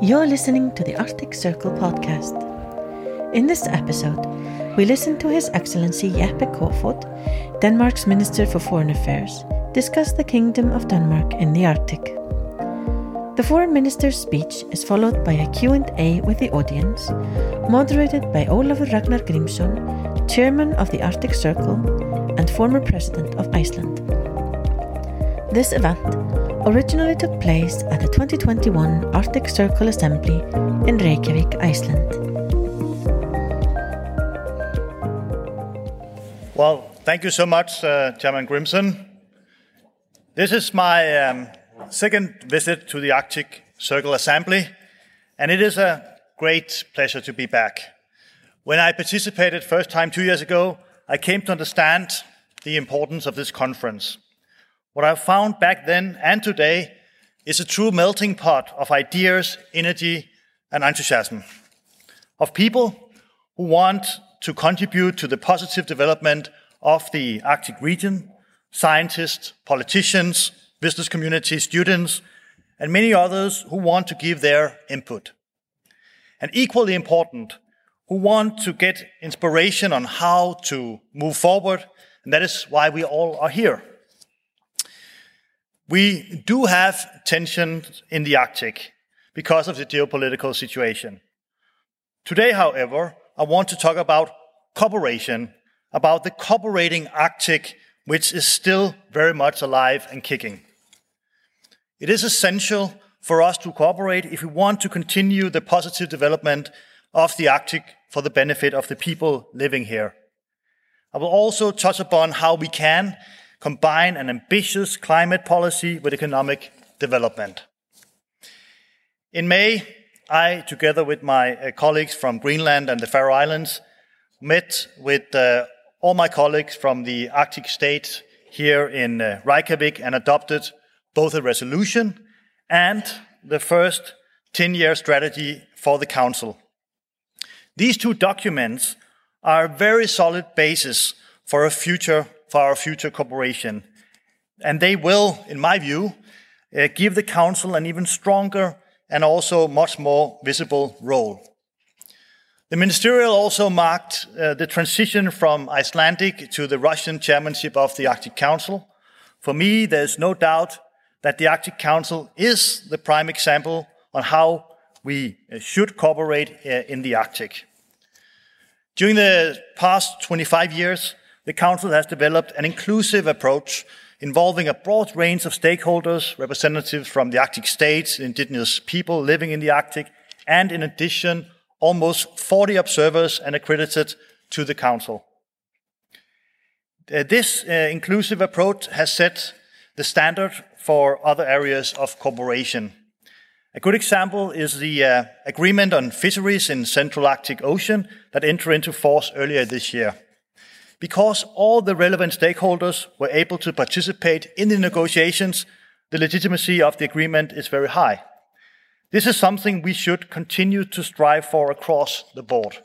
You're listening to the Arctic Circle podcast. In this episode, we listen to His Excellency Jeppe Kofod, Denmark's Minister for Foreign Affairs, discuss the Kingdom of Denmark in the Arctic. The Foreign Minister's speech is followed by a Q&A with the audience, moderated by Olafur Ragnar Grímsson, Chairman of the Arctic Circle and former President of Iceland. This event originally took place at the 2021 Arctic Circle Assembly in Reykjavik, Iceland. Well, thank you so much, uh, Chairman Grímsson. This is my um, second visit to the Arctic Circle Assembly, and it is a great pleasure to be back. When I participated first time two years ago, I came to understand the importance of this conference. What I found back then and today is a true melting pot of ideas, energy, and enthusiasm. Of people who want to contribute to the positive development of the Arctic region, scientists, politicians, business community, students, and many others who want to give their input. And equally important, who want to get inspiration on how to move forward, and that is why we all are here. We do have tensions in the Arctic because of the geopolitical situation. Today, however, I want to talk about cooperation, about the cooperating Arctic, which is still very much alive and kicking. It is essential for us to cooperate if we want to continue the positive development of the Arctic for the benefit of the people living here. I will also touch upon how we can combine an ambitious climate policy with economic development. In May, I, together with my uh, colleagues from Greenland and the Faroe Islands, met with uh, all my colleagues from the Arctic states here in uh, Reykjavik and adopted both a resolution and the first 10 year strategy for the Council. These two documents are a very solid basis for a future for our future cooperation. And they will, in my view, uh, give the Council an even stronger and also much more visible role. The ministerial also marked uh, the transition from Icelandic to the Russian chairmanship of the Arctic Council. For me, there's no doubt that the Arctic Council is the prime example on how we uh, should cooperate uh, in the Arctic. During the past 25 years, the Council has developed an inclusive approach involving a broad range of stakeholders, representatives from the Arctic states, indigenous people living in the Arctic, and in addition, almost 40 observers and accredited to the Council. Uh, this uh, inclusive approach has set the standard for other areas of cooperation. A good example is the uh, agreement on fisheries in Central Arctic Ocean that entered into force earlier this year. Because all the relevant stakeholders were able to participate in the negotiations, the legitimacy of the agreement is very high. This is something we should continue to strive for across the board.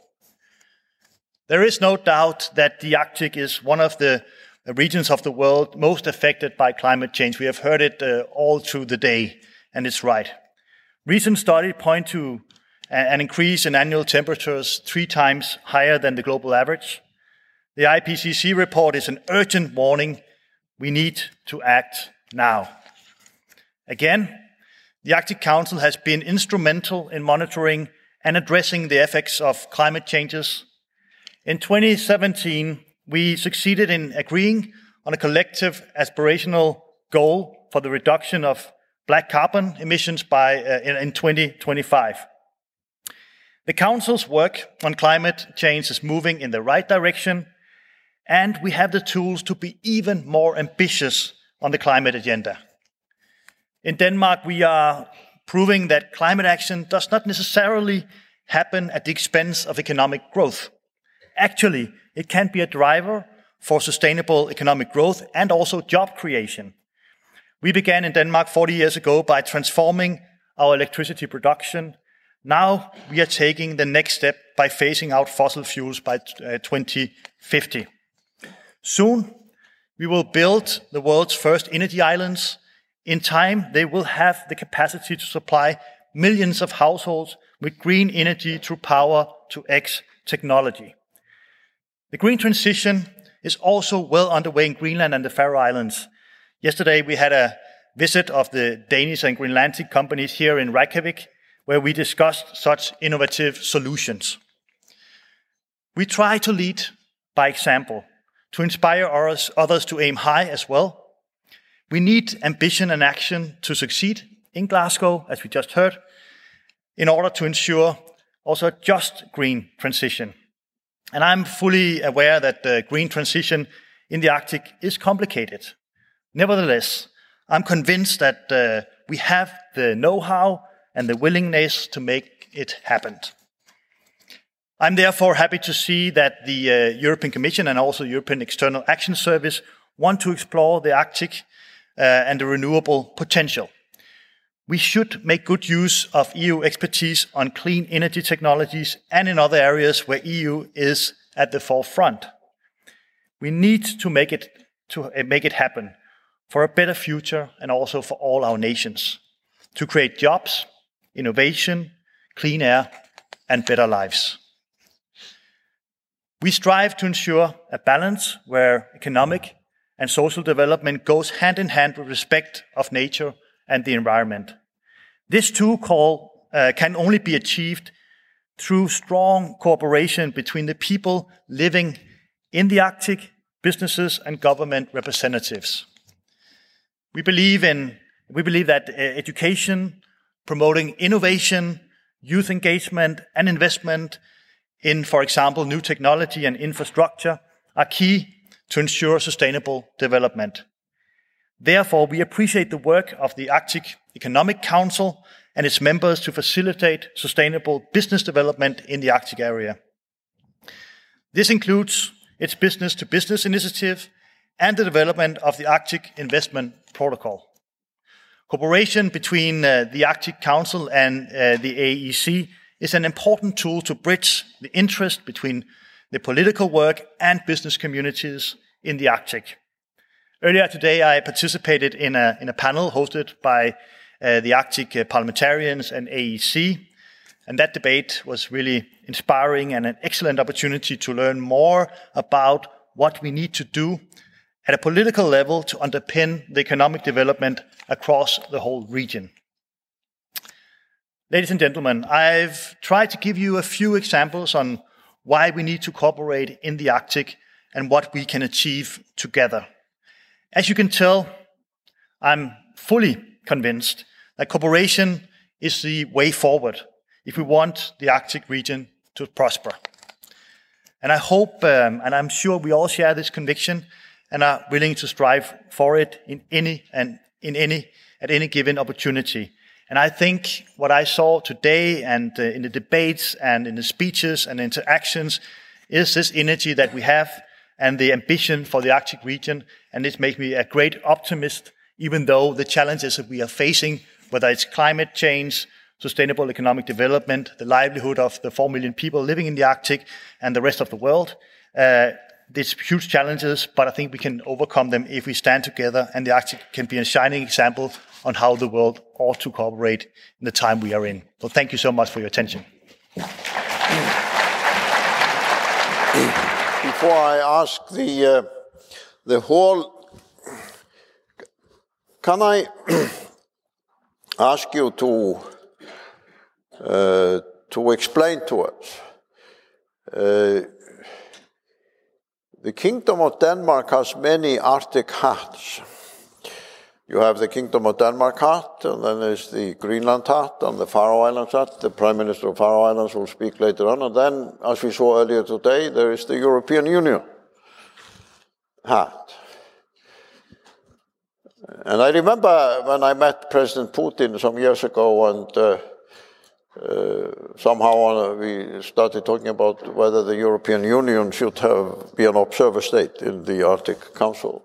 There is no doubt that the Arctic is one of the regions of the world most affected by climate change. We have heard it uh, all through the day, and it's right. Recent studies point to an increase in annual temperatures three times higher than the global average. The IPCC report is an urgent warning. We need to act now. Again, the Arctic Council has been instrumental in monitoring and addressing the effects of climate changes. In 2017, we succeeded in agreeing on a collective aspirational goal for the reduction of black carbon emissions by uh, in, in 2025. The Council's work on climate change is moving in the right direction and we have the tools to be even more ambitious on the climate agenda. In Denmark, we are proving that climate action does not necessarily happen at the expense of economic growth. Actually, it can be a driver for sustainable economic growth and also job creation. We began in Denmark 40 years ago by transforming our electricity production. Now we are taking the next step by phasing out fossil fuels by uh, 2050. Soon, we will build the world's first energy islands. In time, they will have the capacity to supply millions of households with green energy through power to X technology. The green transition is also well underway in Greenland and the Faroe Islands. Yesterday we had a visit of the Danish and Greenlandic companies here in Reykjavik, where we discussed such innovative solutions. We try to lead by example, to inspire others, to aim high as well. We need ambition and action to succeed in Glasgow, as we just heard, in order to ensure also a just green transition. And I'm fully aware that the green transition in the Arctic is complicated. Nevertheless, I'm convinced that uh, we have the know-how and the willingness to make it happen. I'm therefore happy to see that the uh, European Commission and also European External Action Service want to explore the Arctic uh, and the renewable potential. We should make good use of EU expertise on clean energy technologies and in other areas where EU is at the forefront. We need to make it, to uh, make it happen for a better future and also for all our nations, to create jobs, innovation, clean air, and better lives. We strive to ensure a balance where economic and social development goes hand in hand with respect of nature and the environment. This too call uh, can only be achieved through strong cooperation between the people living in the Arctic, businesses and government representatives. We believe in we believe that uh, education, promoting innovation, youth engagement and investment in, for example, new technology and infrastructure are key to ensure sustainable development. Therefore, we appreciate the work of the Arctic Economic Council and its members to facilitate sustainable business development in the Arctic area. This includes its business to business initiative and the development of the Arctic Investment Protocol. Cooperation between uh, the Arctic Council and uh, the AEC is an important tool to bridge the interest between the political work and business communities in the Arctic. Earlier today, I participated in a, in a panel hosted by uh, the Arctic uh, parliamentarians and AEC, and that debate was really inspiring and an excellent opportunity to learn more about what we need to do at a political level to underpin the economic development across the whole region. Ladies and gentlemen, I've tried to give you a few examples on why we need to cooperate in the Arctic and what we can achieve together. As you can tell, I'm fully convinced that cooperation is the way forward if we want the Arctic region to prosper. And I hope, um, and I'm sure we all share this conviction and are willing to strive for it in any and in any, at any given opportunity. And I think what I saw today and uh, in the debates and in the speeches and interactions is this energy that we have and the ambition for the Arctic region. And this makes me a great optimist, even though the challenges that we are facing, whether it's climate change, sustainable economic development, the livelihood of the 4 million people living in the Arctic and the rest of the world, uh, these huge challenges, but I think we can overcome them if we stand together and the Arctic can be a shining example on how the world ought to cooperate in the time we are in. So thank you so much for your attention. Before I ask the, uh, the whole, can I ask you to, uh, to explain to us uh, the Kingdom of Denmark has many Arctic hats. You have the Kingdom of Denmark hat, and then there's the Greenland hat and the Faroe Islands hat. The Prime Minister of Faroe Islands will speak later on. And then, as we saw earlier today, there is the European Union hat. And I remember when I met President Putin some years ago, and uh, uh, somehow uh, we started talking about whether the European Union should have, be an observer state in the Arctic Council.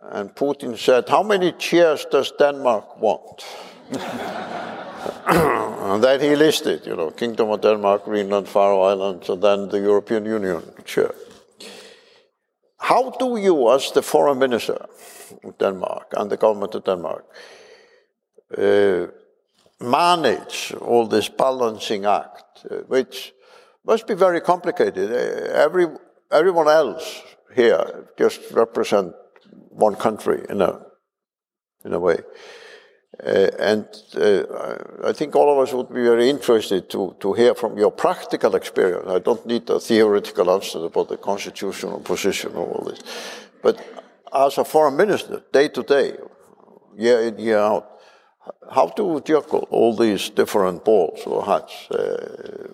And Putin said, How many chairs does Denmark want? and then he listed, you know, Kingdom of Denmark, Greenland, Faroe Islands, and then the European Union chair. How do you, as the foreign minister of Denmark and the government of Denmark, uh, manage all this balancing act, uh, which must be very complicated. Uh, every, everyone else here just represent one country in a, in a way. Uh, and uh, I think all of us would be very interested to, to hear from your practical experience. I don't need a theoretical answer about the constitutional position of all this. But as a foreign minister, day to day, year in, year out, how to juggle all these different balls or hats? Uh,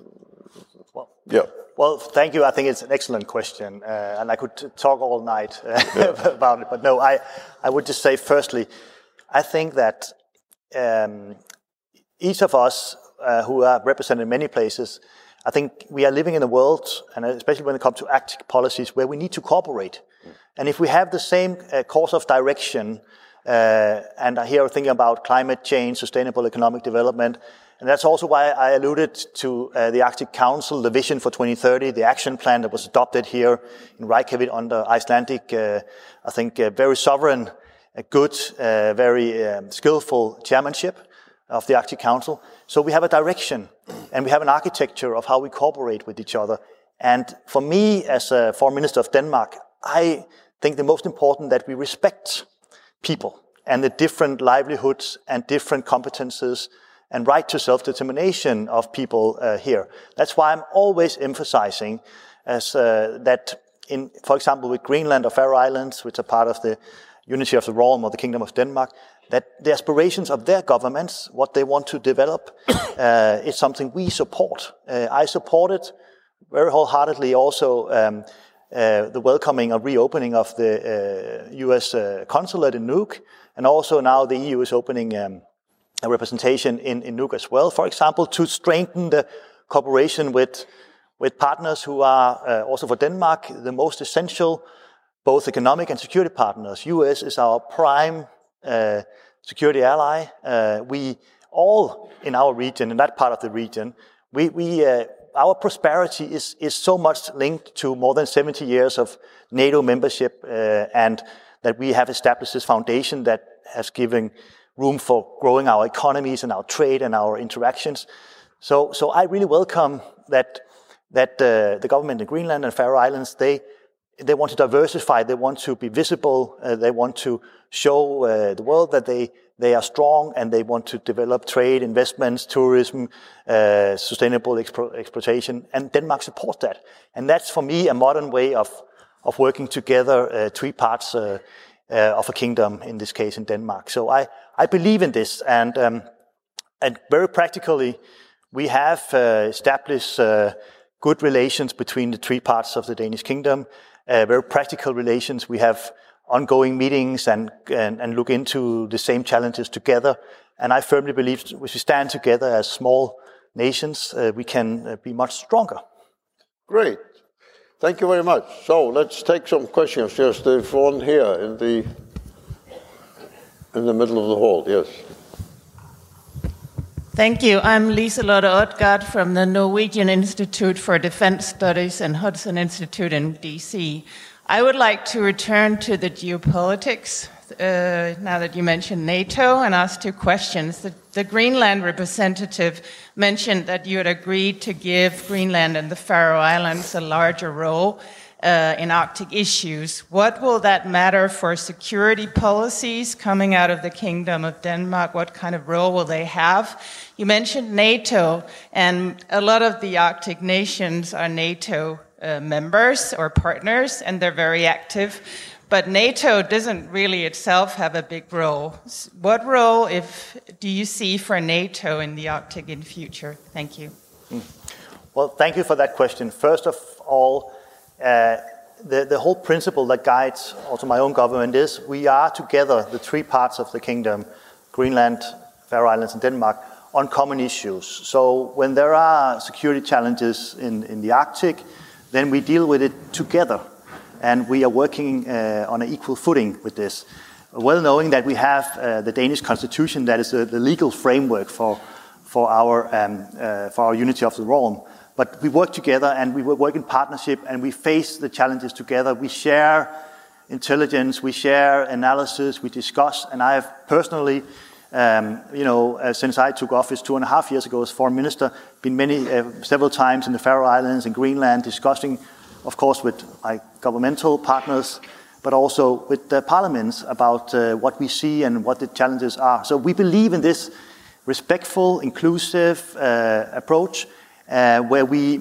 well, yeah. Well, thank you. I think it's an excellent question, uh, and I could talk all night uh, yeah. about it. But no, I, I would just say, firstly, I think that um, each of us uh, who are represented in many places, I think we are living in a world, and especially when it comes to Arctic policies, where we need to cooperate. Mm. And if we have the same uh, course of direction, uh, and here I'm thinking about climate change, sustainable economic development, and that's also why I alluded to uh, the Arctic Council, the vision for 2030, the action plan that was adopted here in Reykjavik under Icelandic, uh, I think, uh, very sovereign a good, uh, very um, skillful chairmanship of the Arctic Council. So we have a direction and we have an architecture of how we cooperate with each other. And for me, as a foreign minister of Denmark, I think the most important that we respect people and the different livelihoods and different competences and right to self-determination of people uh, here. That's why I'm always emphasizing as uh, that in, for example, with Greenland or Faroe Islands, which are part of the unity of the realm or the kingdom of Denmark, that the aspirations of their governments, what they want to develop, uh, is something we support. Uh, I supported very wholeheartedly also um, uh, the welcoming of reopening of the U.S. Uh, uh, consulate in Nuuk, and also now the EU is opening um, a representation in, in Nuuk as well. For example, to strengthen the cooperation with with partners who are uh, also for Denmark the most essential both economic and security partners. US is our prime uh, security ally. Uh, we all in our region, in that part of the region, we, we uh, our prosperity is, is so much linked to more than 70 years of NATO membership uh, and that we have established this foundation that has given room for growing our economies and our trade and our interactions. So, so I really welcome that, that uh, the government in Greenland and Faroe Islands, they they want to diversify, they want to be visible, uh, they want to show uh, the world that they, they are strong and they want to develop trade, investments, tourism, uh, sustainable explo exploitation. And Denmark supports that. And that's for me a modern way of, of working together, uh, three parts uh, uh, of a kingdom, in this case in Denmark. So I, I believe in this. And, um, and very practically, we have established good relations between the three parts of the Danish kingdom uh, very practical relations. We have ongoing meetings and, and, and, look into the same challenges together. And I firmly believe if we stand together as small nations, uh, we can uh, be much stronger. Great. Thank you very much. So let's take some questions. Just the one here in the in the middle of the hall. Yes. Thank you. I'm Lisa Liselotte Odgaard from the Norwegian Institute for Defense Studies and Hudson Institute in DC. I would like to return to the geopolitics uh, now that you mentioned NATO and ask two questions. The, the, Greenland representative mentioned that you had agreed to give Greenland and the Faroe Islands a larger role uh, in Arctic issues. What will that matter for security policies coming out of the Kingdom of Denmark? What kind of role will they have? You mentioned NATO, and a lot of the Arctic nations are NATO uh, members or partners, and they're very active. But NATO doesn't really itself have a big role. What role, if do you see for NATO in the Arctic in future? Thank you. Hmm. Well, thank you for that question. First of all, uh, the, the whole principle that guides also my own government is we are together, the three parts of the kingdom, Greenland, Faroe Islands, and Denmark, on common issues. So when there are security challenges in, in the Arctic, then we deal with it together. And we are working uh, on an equal footing with this. Well knowing that we have uh, the Danish constitution that is the legal framework for, for, our, um, uh, for our unity of the realm. But we work together and we work in partnership and we face the challenges together. We share intelligence, we share analysis, we discuss. And I have personally Um, you know, uh, since I took office two and a half years ago as foreign minister, been many, uh, several times in the Faroe Islands and Greenland discussing, of course, with governmental partners, but also with the parliaments about uh, what we see and what the challenges are. So we believe in this respectful, inclusive uh, approach uh, where we,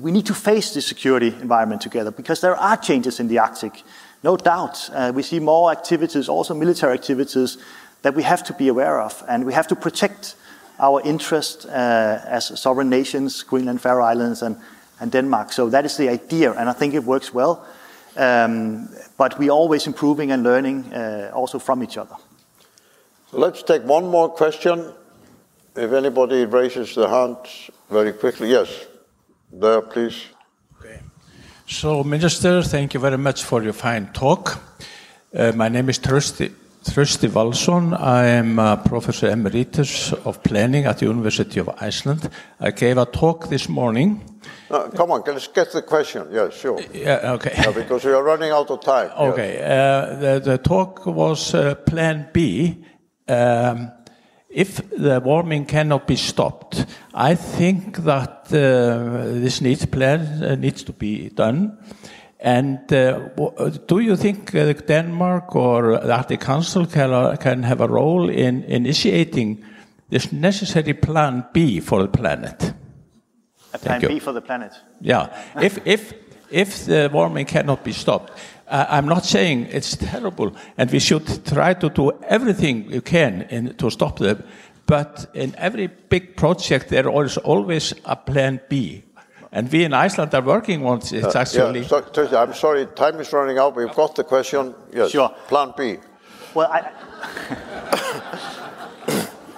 we need to face the security environment together because there are changes in the Arctic. No doubt. Uh, we see more activities, also military activities, that we have to be aware of, and we have to protect our interest uh, as sovereign nations, Greenland, Faroe Islands, and, and Denmark. So that is the idea, and I think it works well. Um, but we're always improving and learning uh, also from each other. So let's take one more question. If anybody raises their hand very quickly, yes, there, please. Okay. So, Minister, thank you very much for your fine talk. Uh, my name is Trausti, Trausti Valsson. I am a professor emeritus of planning at the University of Iceland. I gave a talk this morning. Uh, come on, let's get the question. Yes, sure. Yeah, okay. Yeah, because we are running out of time. Okay. Yes. Uh, the, the, talk was uh, Plan B. Um, if the warming cannot be stopped, I think that uh, this needs plan uh, needs to be done. And uh, do you think uh, Denmark or the Arctic Council can, uh, can have a role in initiating this necessary plan B for the planet? A plan B for the planet. Yeah. if if if the warming cannot be stopped, uh, I'm not saying it's terrible, and we should try to do everything we can in, to stop them. But in every big project, there is always a plan B. And we in Iceland are working on it. Uh, actually. Yeah, so, I'm sorry, time is running out. We've got the question. Yes. Sure. Plan B. Well, I.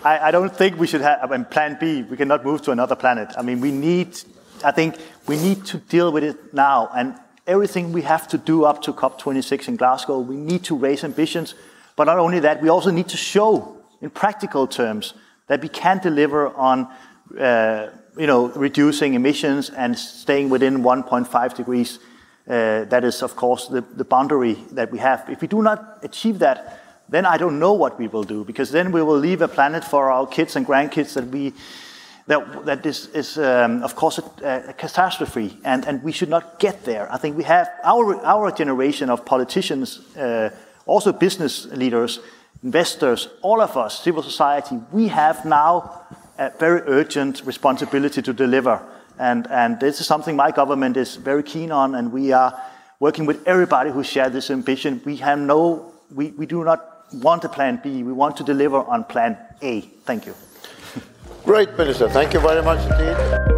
I, I, don't think we should have I mean, plan B. We cannot move to another planet. I mean, we need, I think we need to deal with it now. And everything we have to do up to COP26 in Glasgow, we need to raise ambitions. But not only that, we also need to show in practical terms that we can deliver on uh, you know, reducing emissions and staying within 1.5 degrees. Uh, that is, of course, the, the boundary that we have. If we do not achieve that, then I don't know what we will do, because then we will leave a planet for our kids and grandkids that we that, that is, is um, of course, a, a, catastrophe, and, and we should not get there. I think we have our, our generation of politicians, uh, also business leaders, investors, all of us, civil society, we have now a very urgent responsibility to deliver. And, and this is something my government is very keen on, and we are working with everybody who share this ambition. We have no, we, we do not want a plan B, we want to deliver on plan A. Thank you. Great, Minister. Thank you very much indeed.